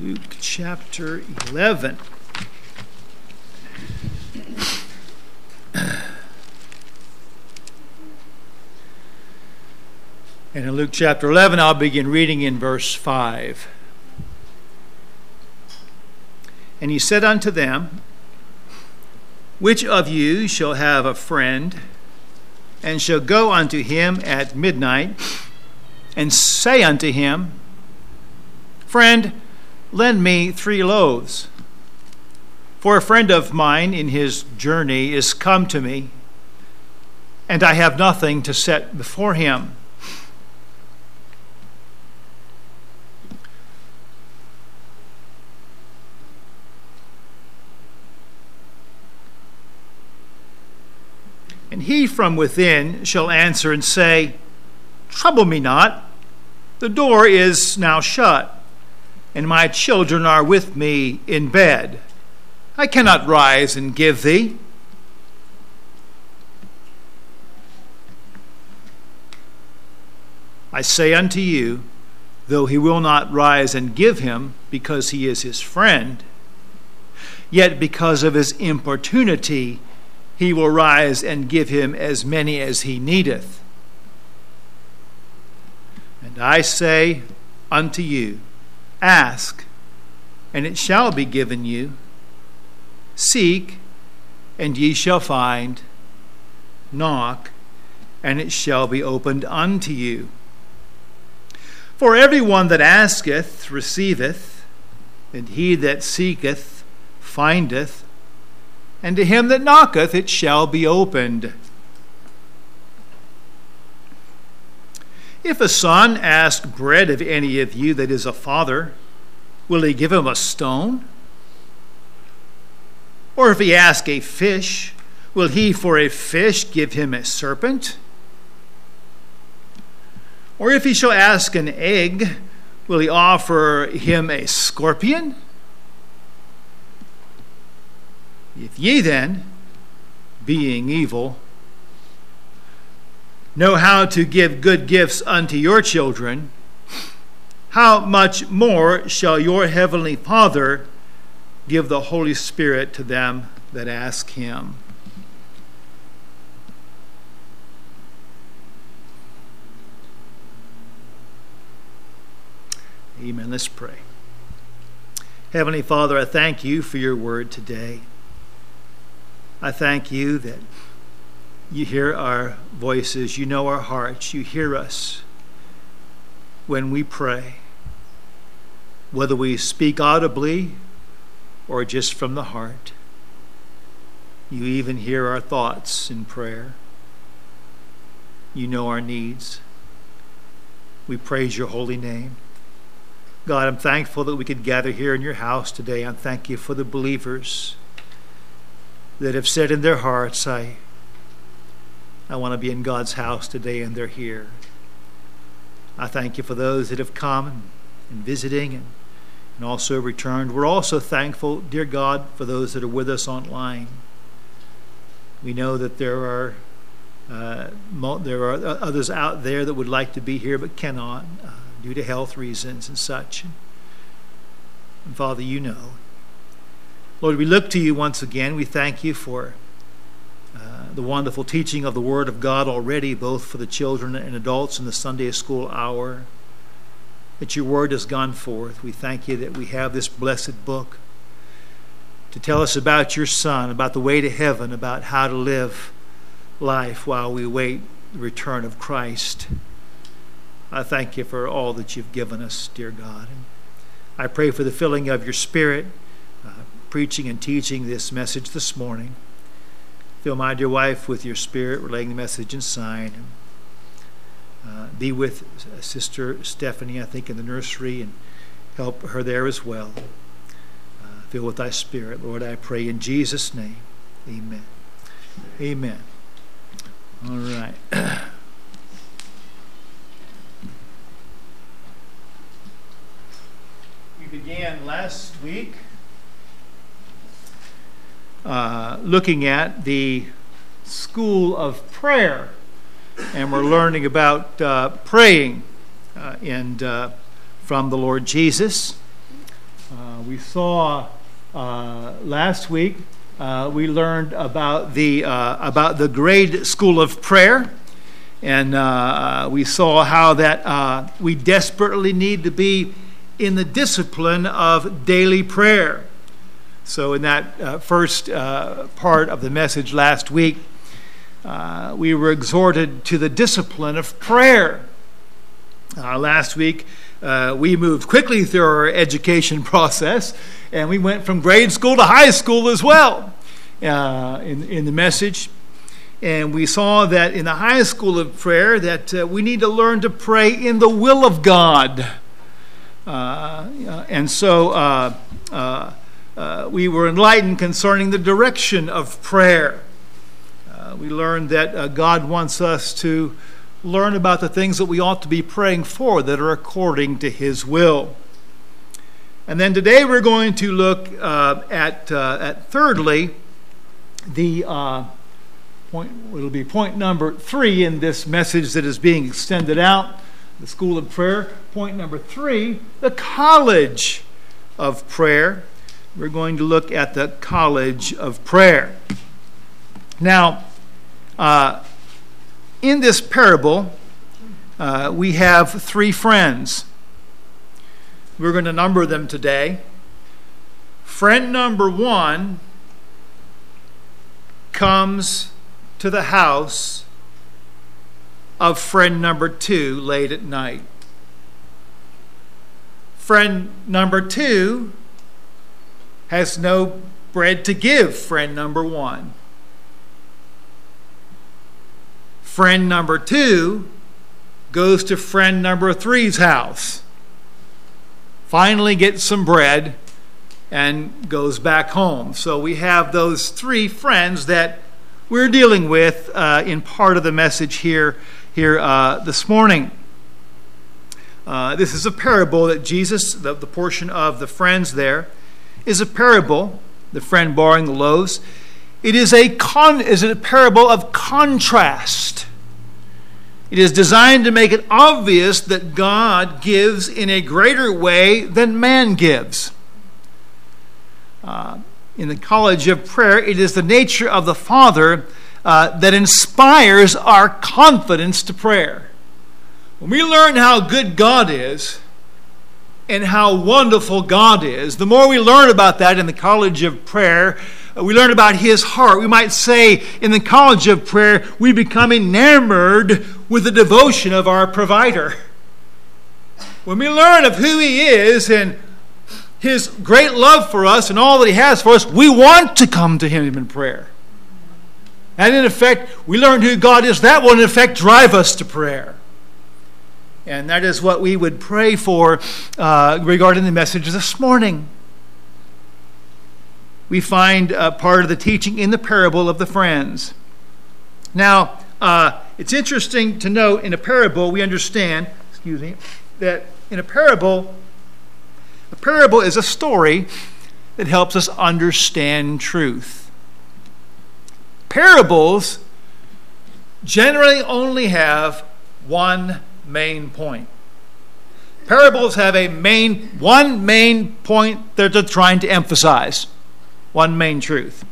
Luke chapter 11. And in Luke chapter 11, I'll begin reading in verse 5. And he said unto them, Which of you shall have a friend, and shall go unto him at midnight, and say unto him, Friend, lend me three loaves? For a friend of mine in his journey is come to me, and I have nothing to set before him. And he from within shall answer and say, Trouble me not, the door is now shut, and my children are with me in bed. I cannot rise and give thee. I say unto you, though he will not rise and give him because he is his friend, yet because of his importunity, he will rise and give him as many as he needeth. And I say unto you, Ask, and it shall be given you. Seek, and ye shall find. Knock, and it shall be opened unto you. For every one that asketh receiveth, and he that seeketh findeth and to him that knocketh it shall be opened. If a son ask bread of any of you that is a father, will he give him a stone? Or if he ask a fish, will he for a fish give him a serpent? Or if he shall ask an egg, will he offer him a scorpion? If ye then, being evil, know how to give good gifts unto your children, how much more shall your heavenly Father give the Holy Spirit to them that ask him? Amen. Let's pray. Heavenly Father, I thank you for your word today. I thank you that you hear our voices, you know our hearts, you hear us when we pray, whether we speak audibly or just from the heart. You even hear our thoughts in prayer. You know our needs. We praise your holy name. God, I'm thankful that we could gather here in your house today. I thank you for the believers that have said in their hearts, I, I want to be in God's house today, and they're here. I thank you for those that have come and, visiting and, and also returned. We're also thankful, dear God, for those that are with us online. We know that there are uh, there are others out there that would like to be here but cannot uh, due to health reasons and such. And Father, you know. Lord, we look to you once again. We thank you for the wonderful teaching of the Word of God already, both for the children and adults in the Sunday school hour. That your Word has gone forth. We thank you that we have this blessed book to tell us about your Son, about the way to heaven, about how to live life while we wait the return of Christ. I thank you for all that you've given us, dear God. I pray for the filling of your Spirit uh, preaching and teaching this message this morning. Fill my dear wife with your spirit, relaying the message and sign. Uh, be with Sister Stephanie, I think, in the nursery and help her there as well. Uh, fill with thy spirit, Lord, I pray in Jesus' name. Amen. Amen. All right. we began last week uh, looking at the school of prayer, and we're learning about uh, praying uh, and uh, from the Lord Jesus. We saw last week, we learned about the, about the grade school of prayer. And uh, we saw how that uh, we desperately need to be in the discipline of daily prayer. So, in that first part of the message last week, we were exhorted to the discipline of prayer. last week, uh, we moved quickly through our education process, and we went from grade school to high school as well uh, in, in the message. And we saw that in the high school of prayer that uh, we need to learn to pray in the will of God. Uh, and so uh, uh, we were enlightened concerning the direction of prayer. we learned that God wants us to learn about the things that we ought to be praying for that are according to His will. And then today we're going to look uh, at, uh, at thirdly, the uh, point, it'll be point number three in this message that is being extended out, the School of Prayer. Point number three, the College of Prayer. We're going to look at the College of Prayer. Now, uh, in this parable, uh, we have three friends. We're going to number them today. Friend number one comes to the house of friend number two late at night. Friend number two has no bread to give friend number one. Friend number two goes to friend number three's house, finally gets some bread, and goes back home. So we have those three friends that we're dealing with uh, in part of the message here, here uh, this morning. Uh, this is a parable that Jesus, the, the portion of the friends there, is a parable, the friend borrowing the loaves. It is a, con, is a parable of contrast. It is designed to make it obvious that God gives in a greater way than man gives. Uh, in the College of Prayer, it is the nature of the Father uh, that inspires our confidence to prayer. When we learn how good God is and how wonderful God is, the more we learn about that in the College of Prayer, uh, we learn about his heart. We might say in the college of prayer, we become enamored with the devotion of our provider. When we learn of who he is and his great love for us and all that he has for us, we want to come to him in prayer. And in effect, we learn who God is. That will, in effect, drive us to prayer. And that is what we would pray for uh, regarding the message this morning we find uh, part of the teaching in the parable of the friends. Now, uh, it's interesting to note in a parable, we understand, excuse me, that in a parable, a parable is a story that helps us understand truth. Parables generally only have one main point. Parables have a main, one main point that they're trying to emphasize one main truth.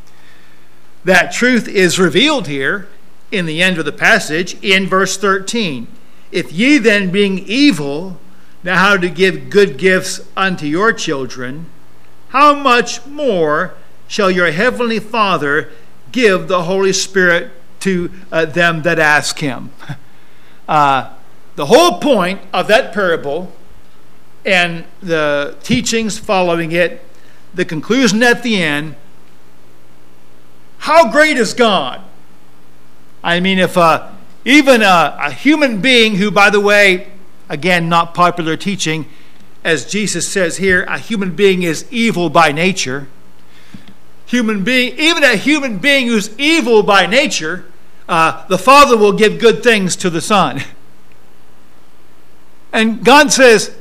That truth is revealed here in the end of the passage in verse 13. If ye then, being evil, know how to give good gifts unto your children, how much more shall your heavenly Father give the Holy Spirit to uh, them that ask him? Uh, the whole point of that parable and the teachings following it the conclusion at the end how great is God? I mean, if uh, even a, a human being who, by the way, again, not popular teaching, as Jesus says here, a human being is evil by nature. Human being, even a human being who's evil by nature, uh, the Father will give good things to the Son. And God says,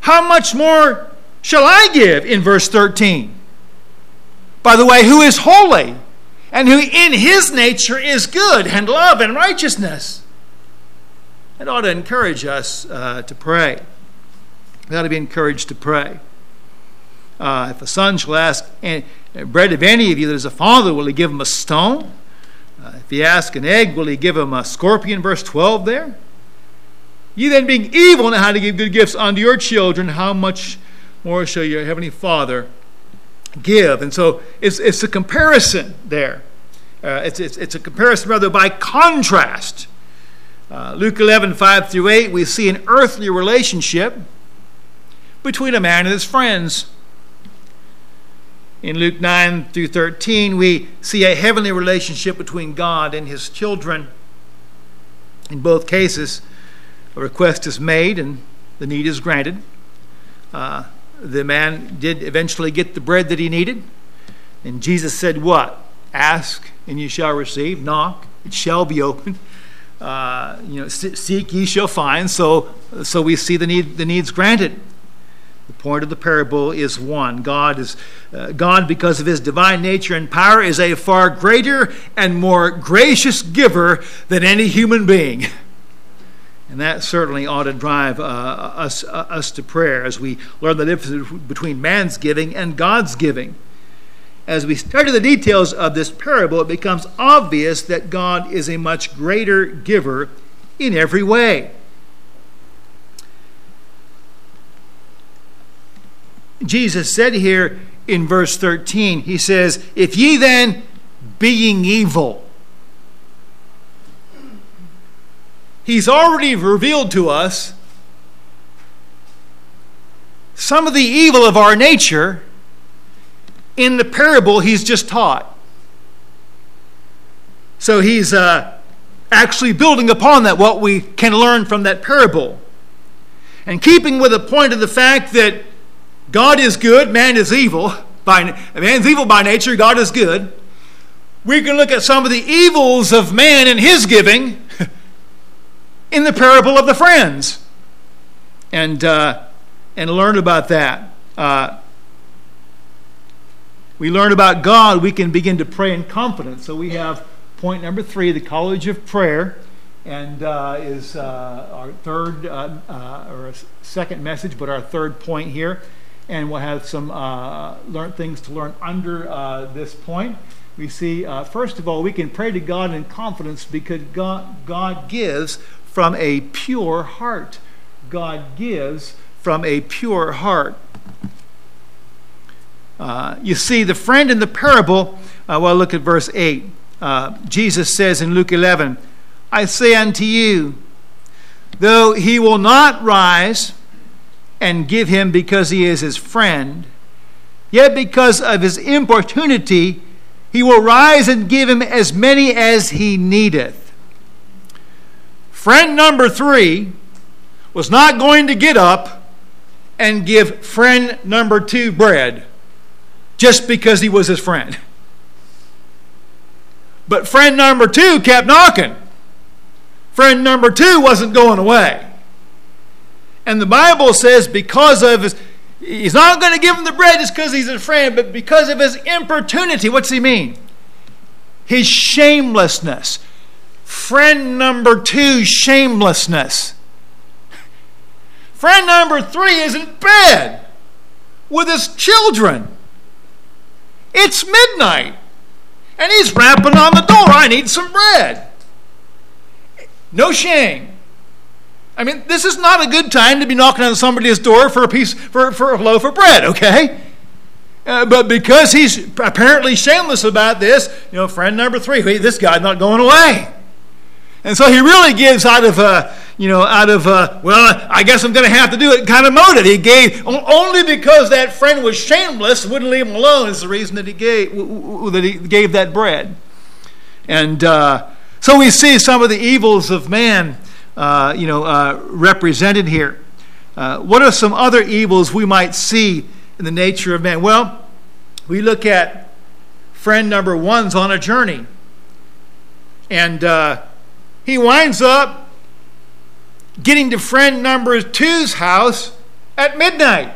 How much more shall I give in verse 13? By the way, who is holy and who in his nature is good and love and righteousness. It ought to encourage us uh, to pray. We ought to be encouraged to pray. Uh, if a son shall ask bread of any of you that is a father, will he give him a stone? Uh, if he ask an egg, will he give him a scorpion? Verse 12 there. You then, being evil, know how to give good gifts unto your children, how much more shall your heavenly Father give? And so it's, it's a comparison there. Uh, it's, it's, it's a comparison, rather, by contrast. Uh, Luke 11, 5 through 8, we see an earthly relationship between a man and his friends. In Luke 9 through 13, we see a heavenly relationship between God and his children. In both cases, a request is made and the need is granted. Uh, the man did eventually get the bread that he needed. And Jesus said, What? Ask and you shall receive. Knock, it shall be opened. Uh, you know, seek ye shall find. So, so we see the need, the needs granted. The point of the parable is one: God is uh, God, because of His divine nature and power, is a far greater and more gracious giver than any human being. And that certainly ought to drive uh, us, uh, us to prayer as we learn the difference between man's giving and God's giving. As we study the details of this parable, it becomes obvious that God is a much greater giver in every way. Jesus said here in verse 13, He says, If ye then, being evil, He's already revealed to us some of the evil of our nature in the parable he's just taught. So he's uh, actually building upon that, what we can learn from that parable. And keeping with the point of the fact that God is good, man is evil. By, man's evil by nature, God is good. We can look at some of the evils of man in his giving in the parable of the friends and, uh, and learn about that. Uh, we learn about God, we can begin to pray in confidence. So we have point number three, the College of Prayer, and uh, is uh, our third uh, uh, or second message, but our third point here. And we'll have some learn things to learn under this point we see, uh, first of all, we can pray to God in confidence because God, God gives from a pure heart. God gives from a pure heart. Uh, you see, the friend in the parable, uh, well, look at verse 8. Uh, Jesus says in Luke 11, I say unto you, though he will not rise and give him because he is his friend, yet because of his importunity, he will rise and give him as many as he needeth. Friend number three was not going to get up and give friend number two bread just because he was his friend. But friend number two kept knocking. Friend number two wasn't going away. And the Bible says because of his, he's not going to give him the bread just because he's a friend, but because of his importunity. What's he mean? His shamelessness Friend number two, shamelessness. Friend number three is in bed with his children. It's midnight. And he's rapping on the door. I need some bread. No shame. I mean, this is not a good time to be knocking on somebody's door for a piece for, for a loaf of bread, okay? Uh, but because he's apparently shameless about this, you know, friend number three, hey, this guy's not going away. And so he really gives out of, uh, you know, out of, uh, well, I guess I'm going to have to do it kind of motive. He gave only because that friend was shameless, wouldn't leave him alone, is the reason that he gave, that he gave that bread. And uh, so we see some of the evils of man, uh, you know, uh, represented here. Uh, what are some other evils we might see in the nature of man? Well, we look at friend number one's on a journey. And he winds up getting to friend number two's house at midnight.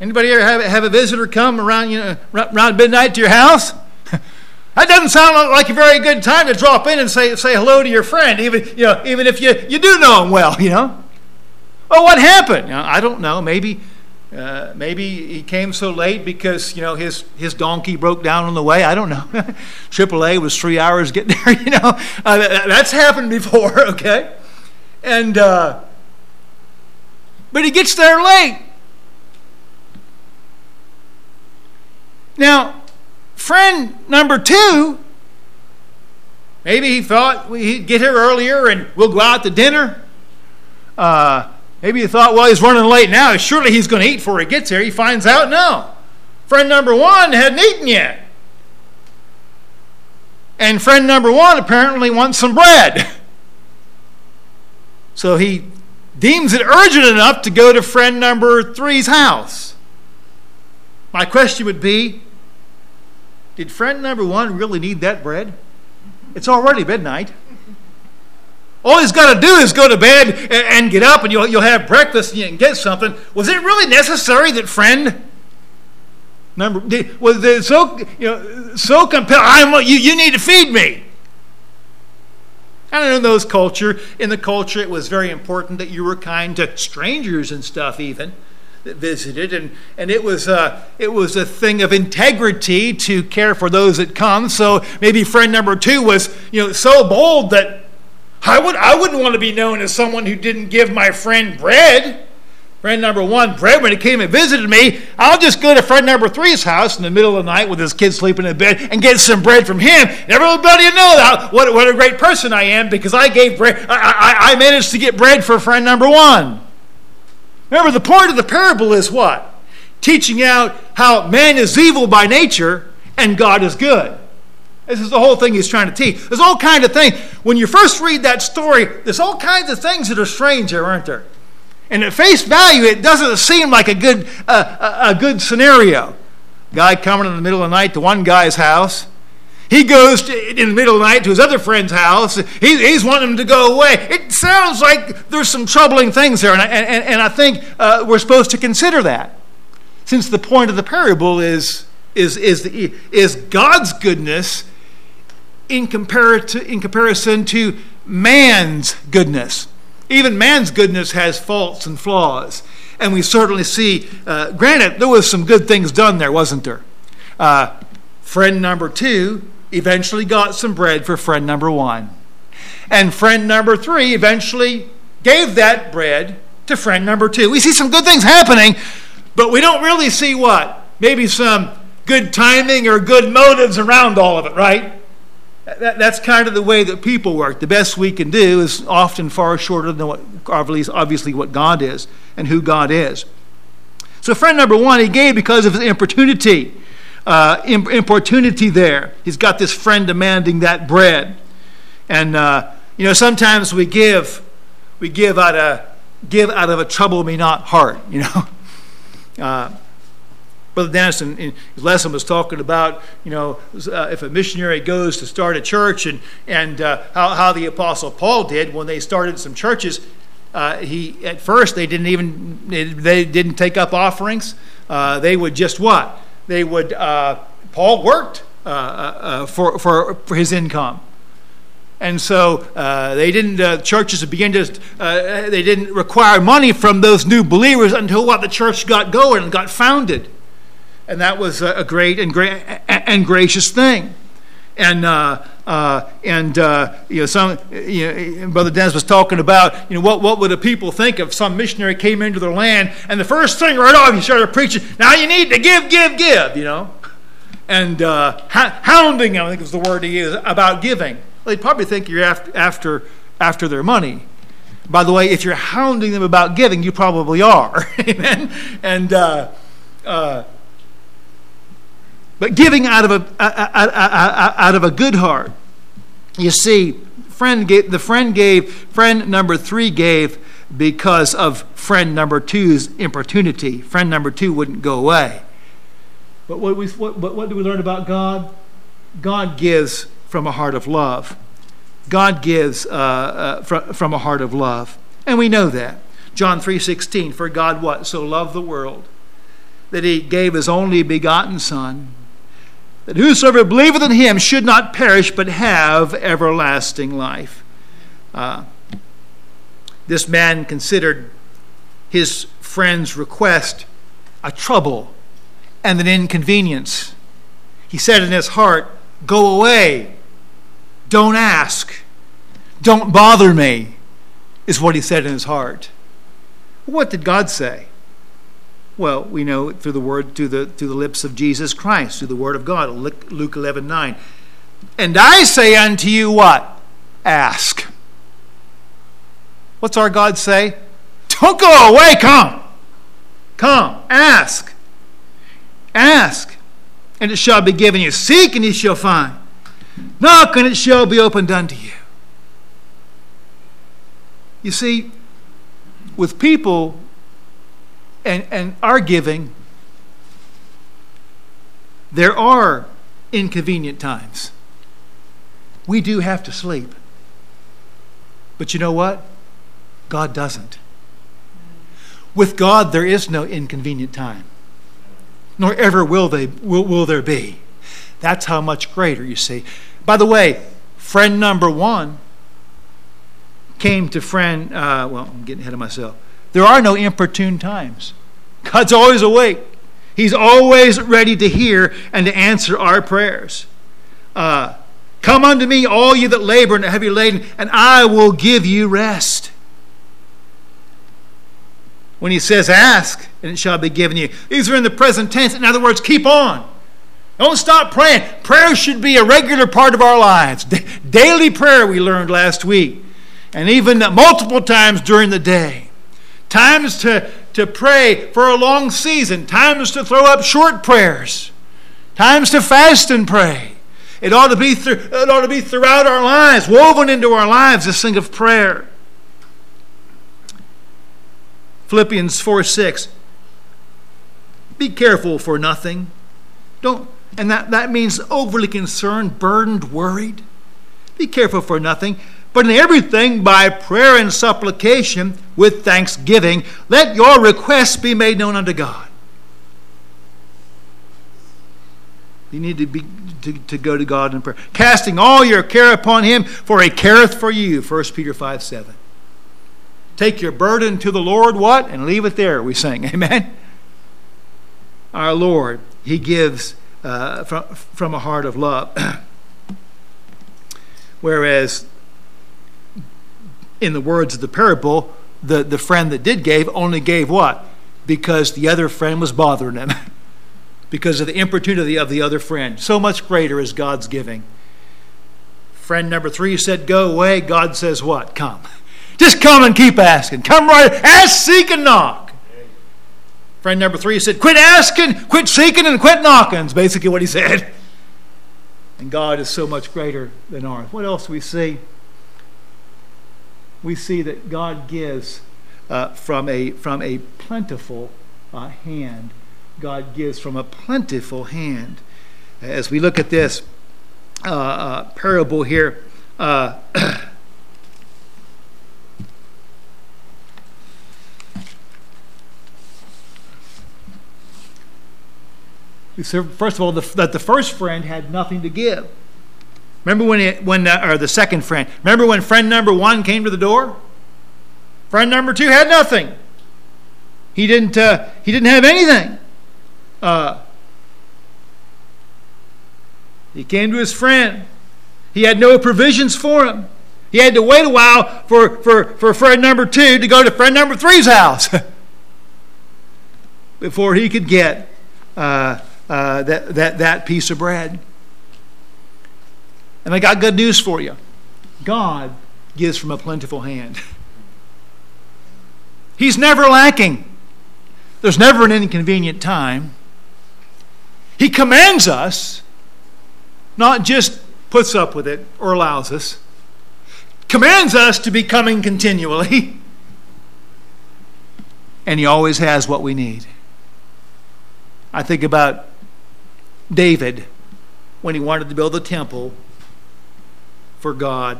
Anybody ever have, have a visitor come around, you know, around midnight to your house? that doesn't sound like a very good time to drop in and say, say hello to your friend, even, you know, even if you, you do know him well, you know. Well, what happened? You know, I don't know. Maybe, Uh, maybe he came so late because you know his his donkey broke down on the way. I don't know. AAA was three hours getting there. You know uh, that's happened before. Okay, and uh, but he gets there late. Now, friend number two, maybe he thought he'd get here earlier and we'll go out to dinner. Uh, maybe you thought, well, he's running late now. Surely he's going to eat before he gets here. He finds out, no. Friend number one hadn't eaten yet. And friend number one apparently wants some bread. So he deems it urgent enough to go to friend number three's house. My question would be did friend number one really need that bread? It's already midnight. All he's got to do is go to bed and, get up, and you'll, you'll have breakfast and get something. Was it really necessary that friend number was so you know so compelled? I'm you. You need to feed me. And in those culture, in the culture, it was very important that you were kind to strangers and stuff, even that visited, and and it was a it was a thing of integrity to care for those that come. So maybe friend number two was you know so bold that I would I wouldn't want to be known as someone who didn't give my friend bread. Friend number one, bread, when he came and visited me, I'll just go to friend number three's house in the middle of the night with his kids sleeping in bed and get some bread from him. everybody will know that, what, what a great person I am because I gave bread, I, I, I managed to get bread for friend number one. Remember, the point of the parable is what? Teaching out how man is evil by nature and God is good. This is the whole thing he's trying to teach. There's all kinds of things. When you first read that story, there's all kinds of things that are strange there, aren't there? And at face value, it doesn't seem like a good, uh, a good scenario. Guy coming in the middle of the night to one guy's house. He goes to, in the middle of the night to his other friend's house. He, he's wanting him to go away. It sounds like there's some troubling things there, and I, and, and I think uh, we're supposed to consider that. Since the point of the parable is, is, is, the, is God's goodness in, compar- in comparison to man's goodness. Even man's goodness has faults and flaws. And we certainly see, uh, granted, there was some good things done there, wasn't there? Uh, friend number two eventually got some bread for friend number one. And friend number three eventually gave that bread to friend number two. We see some good things happening, but we don't really see what? Maybe some good timing or good motives around all of it, right? That, that's kind of the way that people work. The best we can do is often far shorter than what obviously what God is and who God is. So, friend number one, he gave because of his importunity. Uh, importunity there. He's got this friend demanding that bread, and uh, you know sometimes we give, we give out of give out of a trouble me not heart. You know. Uh, Brother Dennis in, in, his lesson was talking about, you know, uh, if a missionary goes to start a church and, and uh, how, how the Apostle Paul did when they started some churches. Uh, he at first they didn't even they didn't take up offerings. Uh, they would just what they would. Uh, Paul worked uh, for, for for his income. And so uh, they didn't. Uh, churches began to. Uh, they didn't require money from those new believers until what the church got going and got founded and that was a great and great and gracious thing. And uh, uh, and uh, you know, some you know, Brother Dennis was talking about you know what what would the people think if some missionary came into their land and the first thing right off he started preaching. Now you need to give, give, give. You know, and uh, hounding. I think is the word he used about giving. Well, they'd probably think you're after after after their money. By the way, if you're hounding them about giving, you probably are. Amen. And uh, uh, but giving out of a, out of a good heart. You see, friend gave, the friend gave, friend number three gave because of friend number two's importunity. Friend number two wouldn't go away. But what, we, what, but what do we learn about God? God gives from a heart of love. God gives uh, uh, from, from a heart of love. And we know that. John 3:16 For God what so loved the world that he gave his only begotten son that whosoever believeth in him should not perish but have everlasting life. Uh, this man considered his friend's request a trouble, and an inconvenience. He said in his heart, Go away. Don't ask. Don't bother me, is what he said in his heart. What did God say? Well, we know through the word, through the, through the lips of Jesus Christ, through the word of God, Luke 11 9. And I say unto you what? Ask. What's our God say? Don't go away, come. Come, ask. Ask, and it shall be given you. Seek, and ye shall find. Knock, and it shall be opened unto you. You see, with people and, and our giving, there are inconvenient times. We do have to sleep. But you know what? God doesn't. With God, there is no inconvenient time, nor ever will, they, will, will there be. That's how much greater, you see. By the way, friend number one came to friend, uh, well, I'm getting ahead of myself. There are no importune times. God's always awake. He's always ready to hear and to answer our prayers. Uh, Come unto me, all you that labor and are heavy laden, and I will give you rest. When he says, Ask, and it shall be given you. These are in the present tense. In other words, keep on. Don't stop praying. Prayer should be a regular part of our lives. daily prayer, we learned last week, and even multiple times during the day. Times to, to pray for a long season, times to throw up short prayers, times to fast and pray. It ought to be, it ought to be throughout our lives, woven into our lives, this thing of prayer. Philippians 4 6. Be careful for nothing. Don't and that, that means overly concerned, burdened, worried. Be careful for nothing, but in everything, by prayer and supplication with thanksgiving, let your requests be made known unto God. You need to, be, to, to go to God in prayer. Casting all your care upon Him, for He careth for you. 1 Peter 5 7. Take your burden to the Lord, what? And leave it there, we sing. Amen? Our Lord, He gives uh, from, from a heart of love. Whereas, in the words of the parable, the, the friend that did gave only gave what? Because the other friend was bothering him. because of the importunity of the other friend. So much greater is God's giving. Friend number three said, Go away. God says, What? Come. Just come and keep asking. Come right. Ask, seek, and knock. Friend number three said, Quit asking, quit seeking, and quit knocking, is basically what he said. And God is so much greater than ours. What else do we see? We see that God gives uh, from, a, from a plentiful uh, hand. God gives from a plentiful hand. As we look at this uh, uh parable here, uh, First of all, the, that the first friend had nothing to give. Remember when, it, when uh, or the second friend. Remember when friend number one came to the door? Friend number two had nothing. He didn't. Uh, he didn't have anything. Uh, he came to his friend. He had no provisions for him. He had to wait a while for, for, for friend number two to go to friend number three's house before he could get uh, uh, that, that, that piece of bread. And I got good news for you God gives from a plentiful hand. He's never lacking, there's never an inconvenient time. He commands us, not just puts up with it or allows us, commands us to be coming continually. And He always has what we need. I think about David when he wanted to build the temple for God.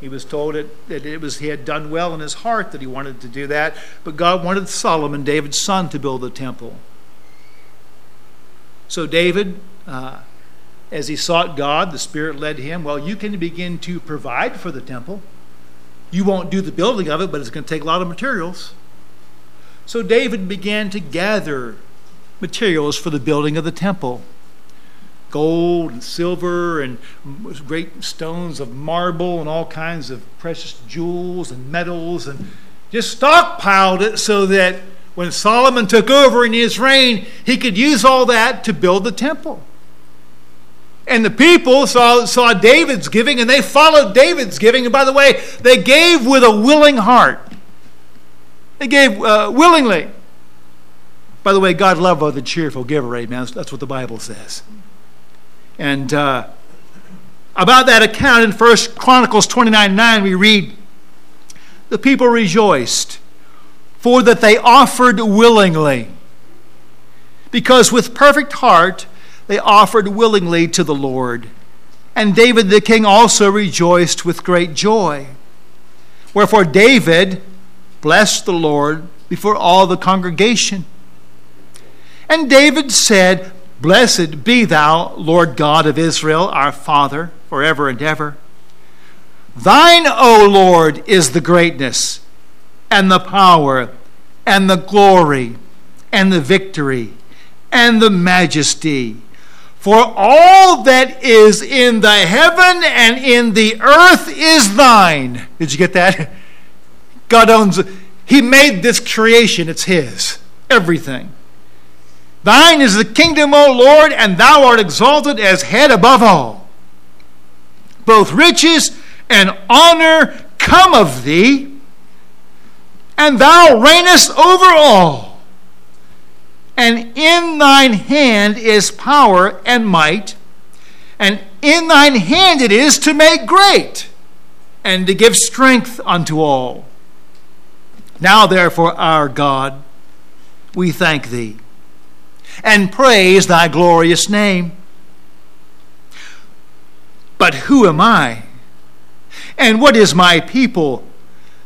He was told it, that it was he had done well in his heart that he wanted to do that, but God wanted Solomon, David's son, to build the temple. So David, uh, as he sought God, the Spirit led him. Well, you can begin to provide for the temple. You won't do the building of it, but it's going to take a lot of materials. So David began to gather materials for the building of the temple gold and silver and great stones of marble and all kinds of precious jewels and metals and just stockpiled it so that when Solomon took over in his reign, he could use all that to build the temple. And the people saw, saw David's giving and they followed David's giving. And by the way, they gave with a willing heart. They gave uh, willingly. By the way, God loved the cheerful giver, amen. That's what the Bible says. And uh, about that account in First Chronicles 29 9, we read, The people rejoiced, for that they offered willingly. Because with perfect heart they offered willingly to the Lord. And David the king also rejoiced with great joy. Wherefore David blessed the Lord before all the congregation. And David said, Blessed be thou, Lord God of Israel, our Father, forever and ever. Thine, O Lord, is the greatness, and the power, and the glory, and the victory, and the majesty. For all that is in the heaven and in the earth is thine. Did you get that? God owns, He made this creation, it's His. Everything. Thine is the kingdom, O Lord, and thou art exalted as head above all. Both riches and honor come of thee, and thou reignest over all. And in thine hand is power and might, and in thine hand it is to make great, and to give strength unto all. Now, therefore, our God, we thank thee and praise thy glorious name. But who am I? And what is my people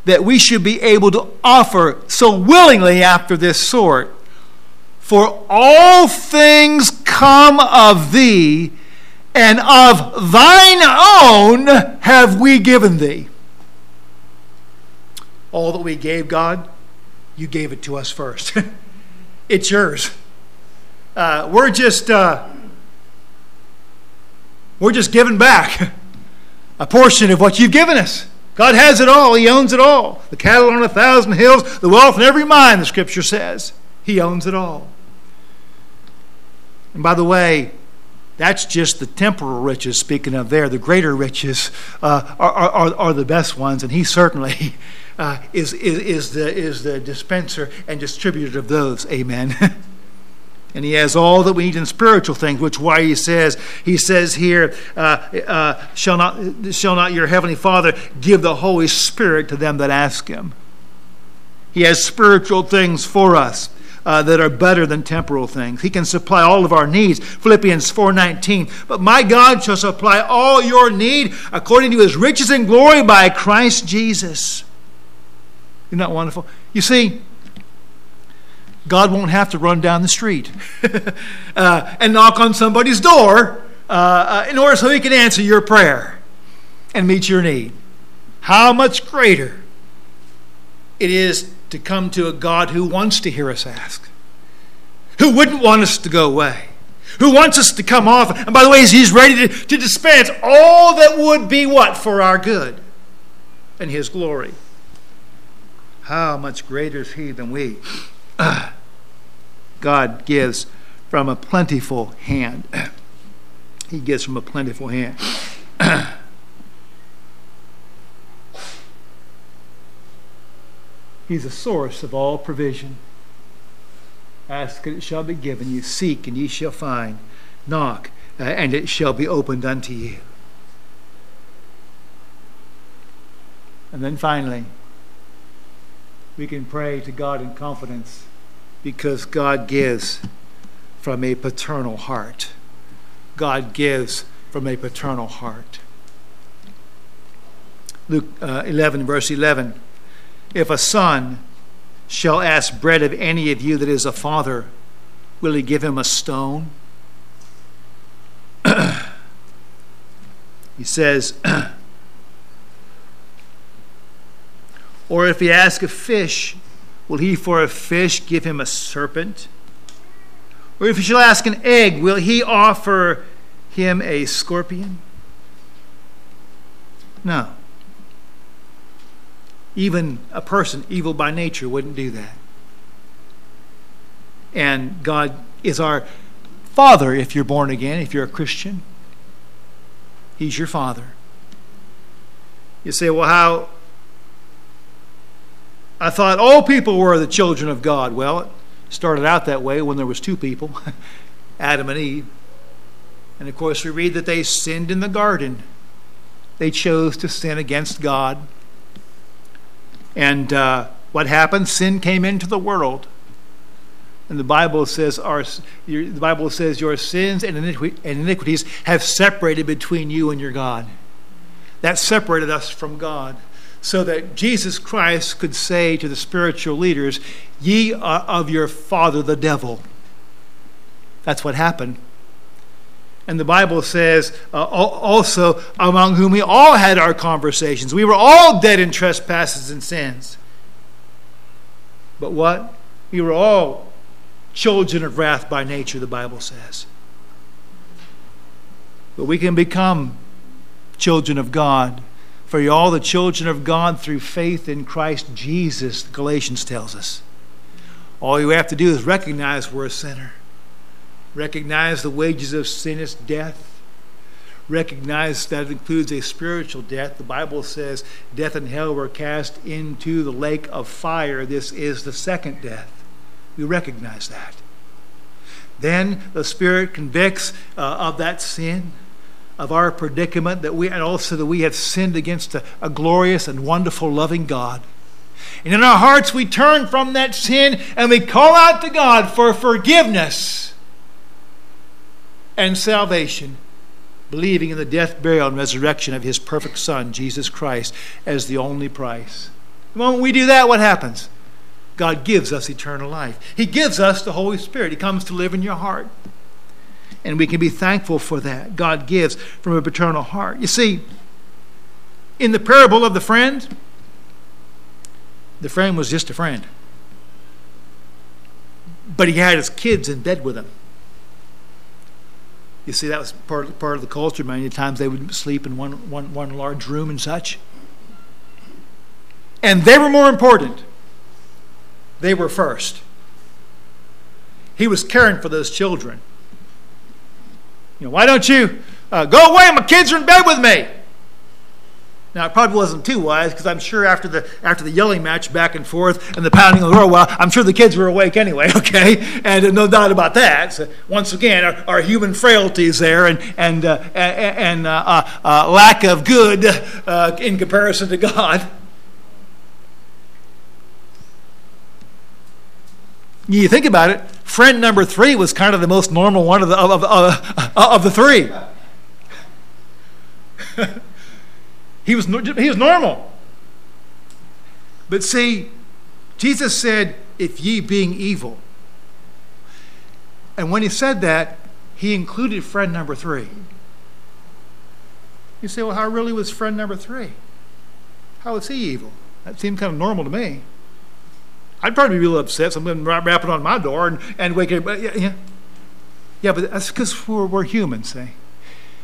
that we should be able to offer so willingly after this sort? For all things come of thee, and of thine own have we given thee. All that we gave God, you gave it to us first. it's yours. Uh, we're just uh, we're just giving back a portion of what you've given us. God has it all. He owns it all. The cattle on a thousand hills, the wealth in every mine, the scripture says. He owns it all. And by the way, that's just the temporal riches, speaking of there. The greater riches uh, are, are, are, the best ones, and He certainly uh, is, is, is, the, is the dispenser and distributor of those. Amen. and he has all that we need in spiritual things which why he says he says here uh, uh, shall not shall not your heavenly father give the holy spirit to them that ask him? He has spiritual things for us uh, that are better than temporal things. He can supply all of our needs. Philippians 4.19 but my god shall supply all your need according to his riches and glory by christ jesus. Isn't that wonderful? You see God won't have to run down the street uh, and knock on somebody's door uh, uh, in order so he can answer your prayer and meet your need. How much greater it is to come to a God who wants to hear us ask, who wouldn't want us to go away, who wants us to come off. And by the way, he's ready to, to dispense all that would be what? For our good and his glory. How much greater is he than we? God gives from a plentiful hand. he gives from a plentiful hand. He's the source of all provision. Ask and it shall be given you. Seek and ye shall find. Knock uh, and it shall be opened unto you. And then finally, we can pray to God in confidence because God gives from a paternal heart. God gives from a paternal heart. Luke uh, 11, verse 11. If a son shall ask bread of any of you that is a father, will he give him a stone? he says, or if he ask a fish, will he for a fish give him a serpent? Or if he shall ask an egg, will he offer him a scorpion? No. Even a person, evil by nature, wouldn't do that. And God is our Father if you're born again, if you're a Christian. He's your Father. You say, well, how? I thought all people were the children of God. Well, it started out that way when there was two people, Adam and Eve. And of course, we read that they sinned in the garden. They chose to sin against God. And uh, what happened? Sin came into the world. And the Bible says our the Bible says your sins and iniquities have separated between you and your God. That separated us from God. So that Jesus Christ could say to the spiritual leaders, Ye are of your father the devil. That's what happened. And the Bible says uh, also, among whom we all had our conversations. We were all dead in trespasses and sins. But what? We were all children of wrath by nature, the Bible says. But we can become children of God. For you all the children of God through faith in Christ Jesus, Galatians tells us. All you have to do is recognize we're a sinner. Recognize the wages of sin is death. Recognize that it includes a spiritual death. The Bible says death and hell were cast into the lake of fire. This is the second death. We recognize that. Then the Spirit convicts uh, of that sin, of our predicament, that we, and also that we have sinned against a, a glorious and wonderful, loving God. And in our hearts, we turn from that sin and we call out to God for forgiveness and salvation, believing in the death, burial, and resurrection of His perfect Son, Jesus Christ, as the only price. The moment we do that, what happens? God gives us eternal life. He gives us the Holy Spirit. He comes to live in your heart. And we can be thankful for that. God gives from a paternal heart. You see, in the parable of the friend, the friend was just a friend. But he had his kids in bed with him. You see, that was part, part of the culture. Many times they would sleep in one, one, one large room and such. And they were more important they were first. He was caring for those children. Know, why don't you uh, go away? My kids are in bed with me. Now, it probably wasn't too wise because I'm sure after the after the yelling match back and forth and the pounding of the door, well, I'm sure the kids were awake anyway, okay? And no doubt about that. So once again, our, our, human frailties there and and uh, and uh, uh, uh, lack of good uh, in comparison to God. You think about it, friend number three was kind of the most normal one of the, of, of, of the three. he, was, he was normal. But see, Jesus said, if ye being evil. And when he said that, he included friend number three. You say, well, how really was friend number three? How was he evil? That seemed kind of normal to me. I'd probably be a little upset. Someone rapping on my door and, and waking up. Yeah, yeah. yeah, but that's because we're, we're humans, see.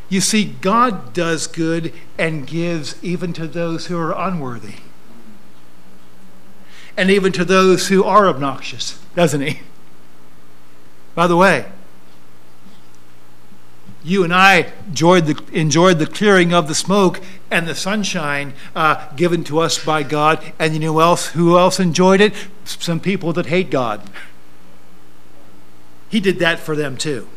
You see, God does good and gives even to those who are unworthy. And even to those who are obnoxious, doesn't He? By the way, you and I enjoyed the, enjoyed the clearing of the smoke and the sunshine uh, given to us by God. And you know else, who else enjoyed it? Some people that hate God. He did that for them too.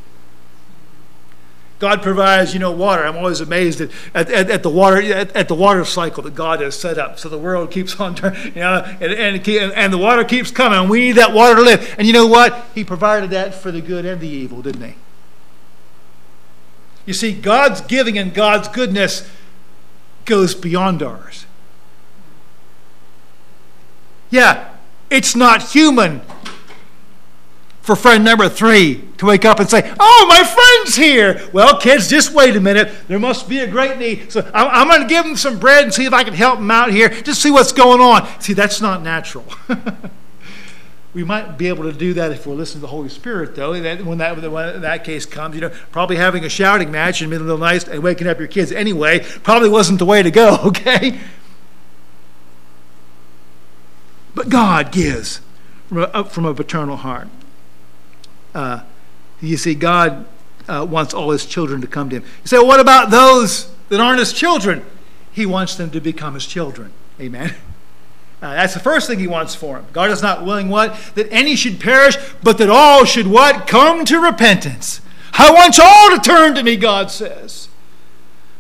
God provides, you know, water. I'm always amazed at, at, at the water at, at, the water cycle that God has set up. So the world keeps on turning, you know, and, and, and the water keeps coming. We need that water to live. And you know what? He provided that for the good and the evil, didn't he? You see, God's giving and God's goodness goes beyond ours. Yeah, it's not human for friend number three to wake up and say, Oh, my friend's here. Well, kids, just wait a minute. There must be a great need. So I'm, going to give them some bread and see if I can help them out here. Just see what's going on. See, that's not natural. We might be able to do that if we're listening to the Holy Spirit, though. That, when, that, when that case comes, you know, probably having a shouting match in the middle of the night and waking up your kids anyway probably wasn't the way to go, okay? But God gives up from a paternal heart. Uh, you see, God uh, wants all his children to come to him. You say, well, what about those that aren't his children? He wants them to become his children. Amen. Uh, that's the first thing he wants for him. God is not willing what? That any should perish, but that all should what? Come to repentance. I want you all to turn to me, God says.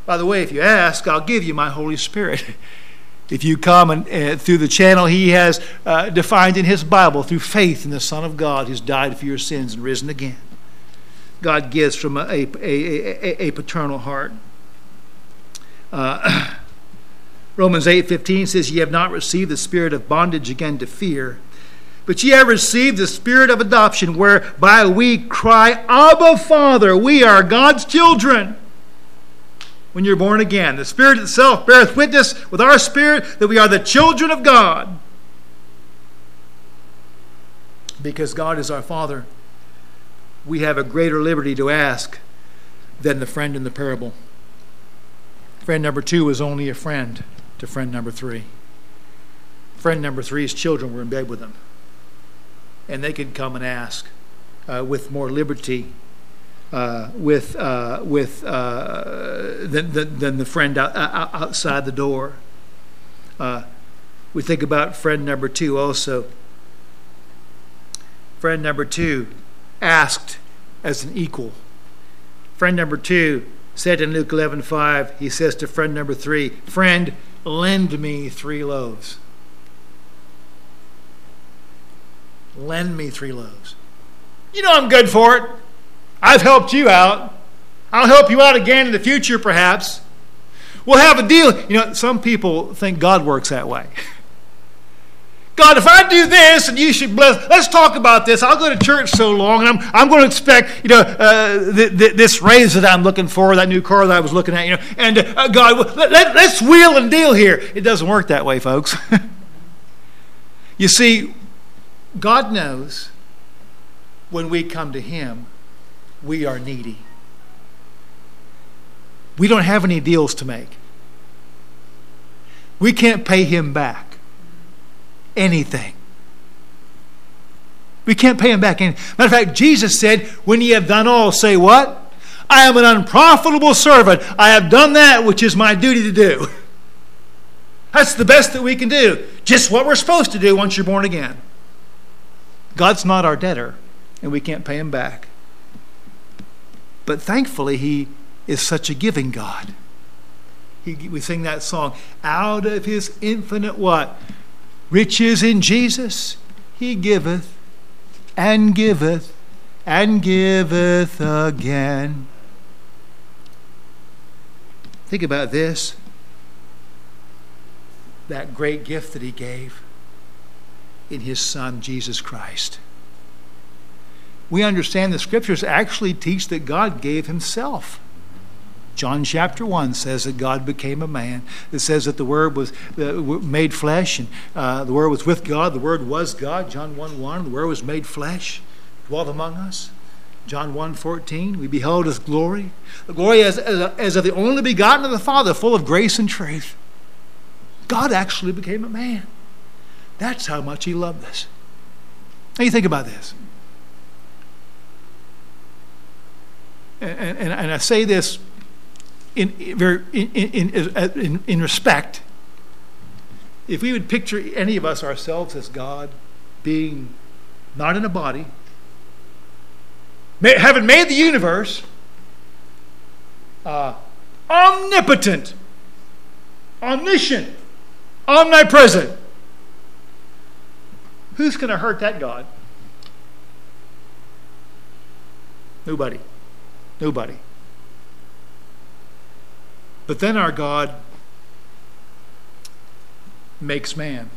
By the way, if you ask, I'll give you my Holy Spirit. if you come and, uh, through the channel he has uh, defined in his Bible, through faith in the Son of God who's died for your sins and risen again. God gives from a, a, a, a paternal heart. Uh, Romans 8:15 says, "Ye have not received the spirit of bondage again to fear, but ye have received the spirit of adoption, whereby we cry, Abba, Father, we are God's children." When you're born again, the Spirit itself beareth witness with our spirit that we are the children of God. Because God is our Father, we have a greater liberty to ask than the friend in the parable. Friend number two was only a friend to friend number three. Friend number three's children were in bed with him. And they could come and ask uh, with more liberty uh, with, uh, with, uh, than, than, than, the friend out, outside the door. Uh, we think about friend number two also. Friend number two asked as an equal. Friend number two said in Luke 11 5, he says to friend number three, Friend, lend me three loaves. Lend me three loaves. You know I'm good for it. I've helped you out. I'll help you out again in the future, perhaps. We'll have a deal. You know, some people think God works that way. God, if I do this and you should bless, let's talk about this. I'll go to church so long, and I'm, I'm going to expect, you know, uh, th- th- this raise that I'm looking for, that new car that I was looking at, you know, and uh, God, let, let, let's wheel and deal here. It doesn't work that way, folks. you see, God knows when we come to Him, we are needy. We don't have any deals to make. We can't pay Him back anything. We can't pay him back anything. Matter of fact, Jesus said, When ye have done all, say what? I am an unprofitable servant. I have done that which is my duty to do. That's the best that we can do. Just what we're supposed to do once you're born again. God's not our debtor, and we can't pay him back. But thankfully, he is such a giving God. He, we sing that song, out of his infinite what? Riches in Jesus, he giveth and giveth and giveth again. Think about this that great gift that he gave in his son, Jesus Christ. We understand the scriptures actually teach that God gave himself. John chapter 1 says that God became a man. It says that the Word was uh, made flesh, and uh, the Word was with God. The Word was God. John 1 1. The Word was made flesh, dwelt among us. John 1 14. We beheld His glory. The glory as, as, as of the only begotten of the Father, full of grace and truth. God actually became a man. That's how much He loved us. Now you think about this. And, and, and I say this in, in, in, in, in respect, if we would picture any of us ourselves as God being not in a body, having made the universe, uh, omnipotent, omniscient, omnipresent, who's going to hurt that God? Nobody. Nobody. But then our God makes man.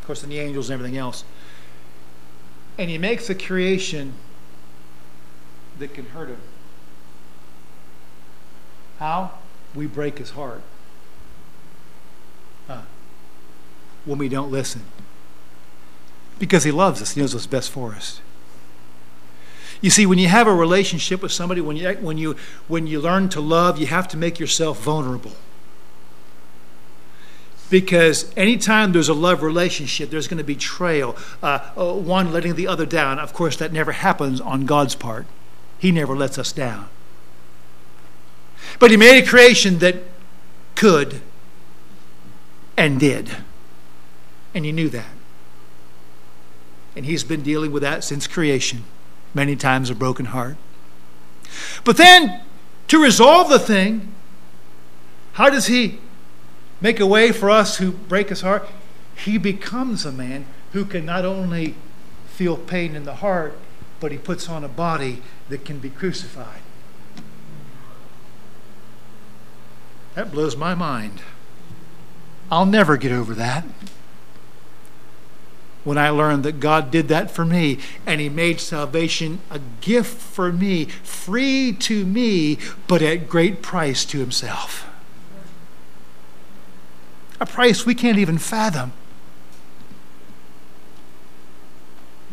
Of course, and the angels and everything else. And he makes a creation that can hurt him. How? We break his heart. Huh. When we don't listen. Because He loves us, He knows what's best for us. You see, when you have a relationship with somebody, when you, when you, when you learn to love, you have to make yourself vulnerable. Because anytime there's a love relationship, there's going to be betrayal, uh, uh, one letting the other down. Of course, that never happens on God's part. He never lets us down. But He made a creation that could and did. And He knew that. And He's been dealing with that since creation many times a broken heart. But then, to resolve the thing, how does he make a way for us who break his heart? He becomes a man who can not only feel pain in the heart, but he puts on a body that can be crucified. That blows my mind. I'll never get over that when I learned that God did that for me and He made salvation a gift for me, free to me, but at great price to Himself. A price we can't even fathom.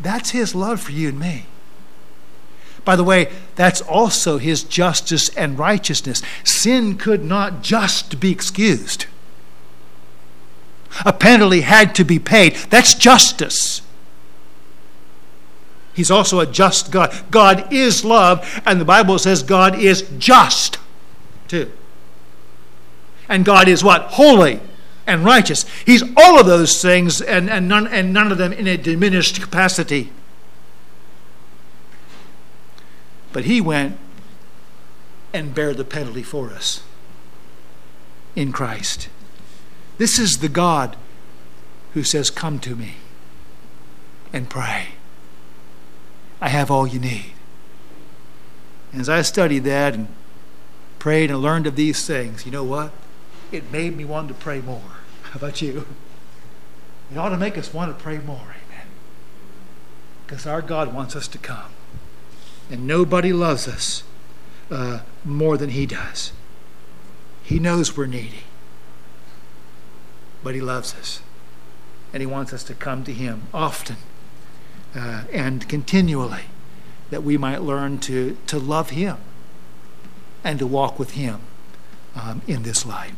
That's His love for you and me. By the way, that's also His justice and righteousness. Sin could not just be excused. A penalty had to be paid. That's justice. He's also a just God. God is love, and the Bible says God is just too. And God is what? Holy and righteous. He's all of those things, and, and, none, and none of them in a diminished capacity. But He went and bare the penalty for us in Christ. This is the God who says, Come to me and pray. I have all you need. And as I studied that and prayed and learned of these things, you know what? It made me want to pray more. How about you? It ought to make us want to pray more. Amen. Because our God wants us to come. And nobody loves us uh, more than He does. He knows we're needy but He loves us. And He wants us to come to Him often uh, and continually that we might learn to, to love Him and to walk with Him um, in this life.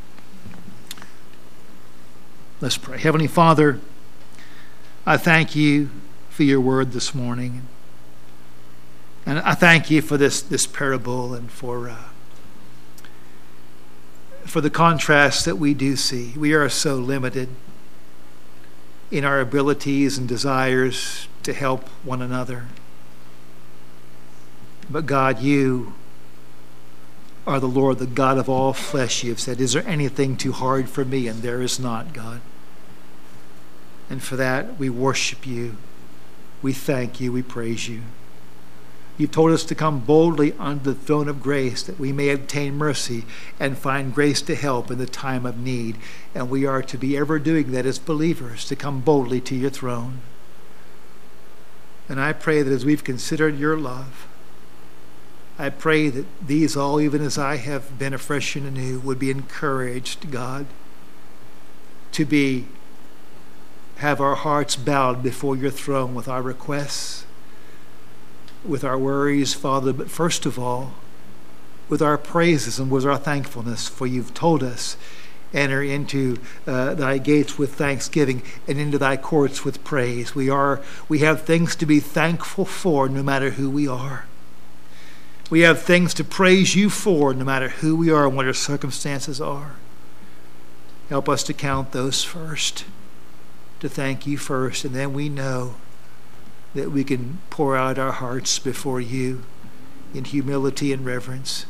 Let's pray. Heavenly Father, I thank you for your word this morning. And I thank you for this, this parable and for. Uh, for the contrast that we do see. We are so limited in our abilities and desires to help one another. But God, you are the Lord, the God of all flesh. You have said, Is there anything too hard for me? And there is not, God. And for that, we worship you. We thank you. We praise you. You've told us to come boldly unto the throne of grace that we may obtain mercy and find grace to help in the time of need. And we are to be ever doing that as believers, to come boldly to your throne. And I pray that as we've considered your love, I pray that these all, even as I have been afresh and anew, would be encouraged, God, to be have our hearts bowed before your throne with our requests with our worries, Father, but first of all, with our praises and with our thankfulness, for you've told us, enter into uh, thy gates with thanksgiving and into thy courts with praise. We are we have things to be thankful for no matter who we are. We have things to praise you for no matter who we are and what our circumstances are. Help us to count those first, to thank you first, and then we know that we can pour out our hearts before you in humility and reverence.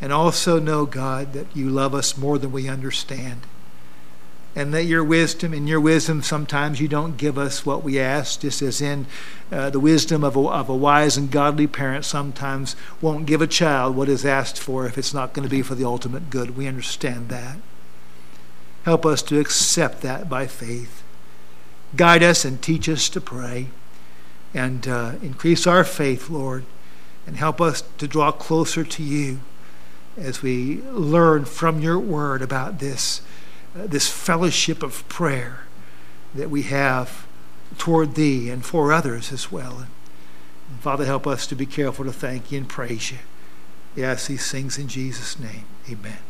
And also know, God, that you love us more than we understand. And that your wisdom, in your wisdom, sometimes you don't give us what we ask, just as in uh, the wisdom of a, of a wise and godly parent sometimes won't give a child what is asked for if it's not going to be for the ultimate good. We understand that. Help us to accept that by faith. Guide us and teach us to pray and uh, increase our faith, Lord, and help us to draw closer to you as we learn from your word about this, uh, this fellowship of prayer that we have toward Thee and for others as well. And Father, help us to be careful to thank You and praise You. Ask these things in Jesus' name. Amen.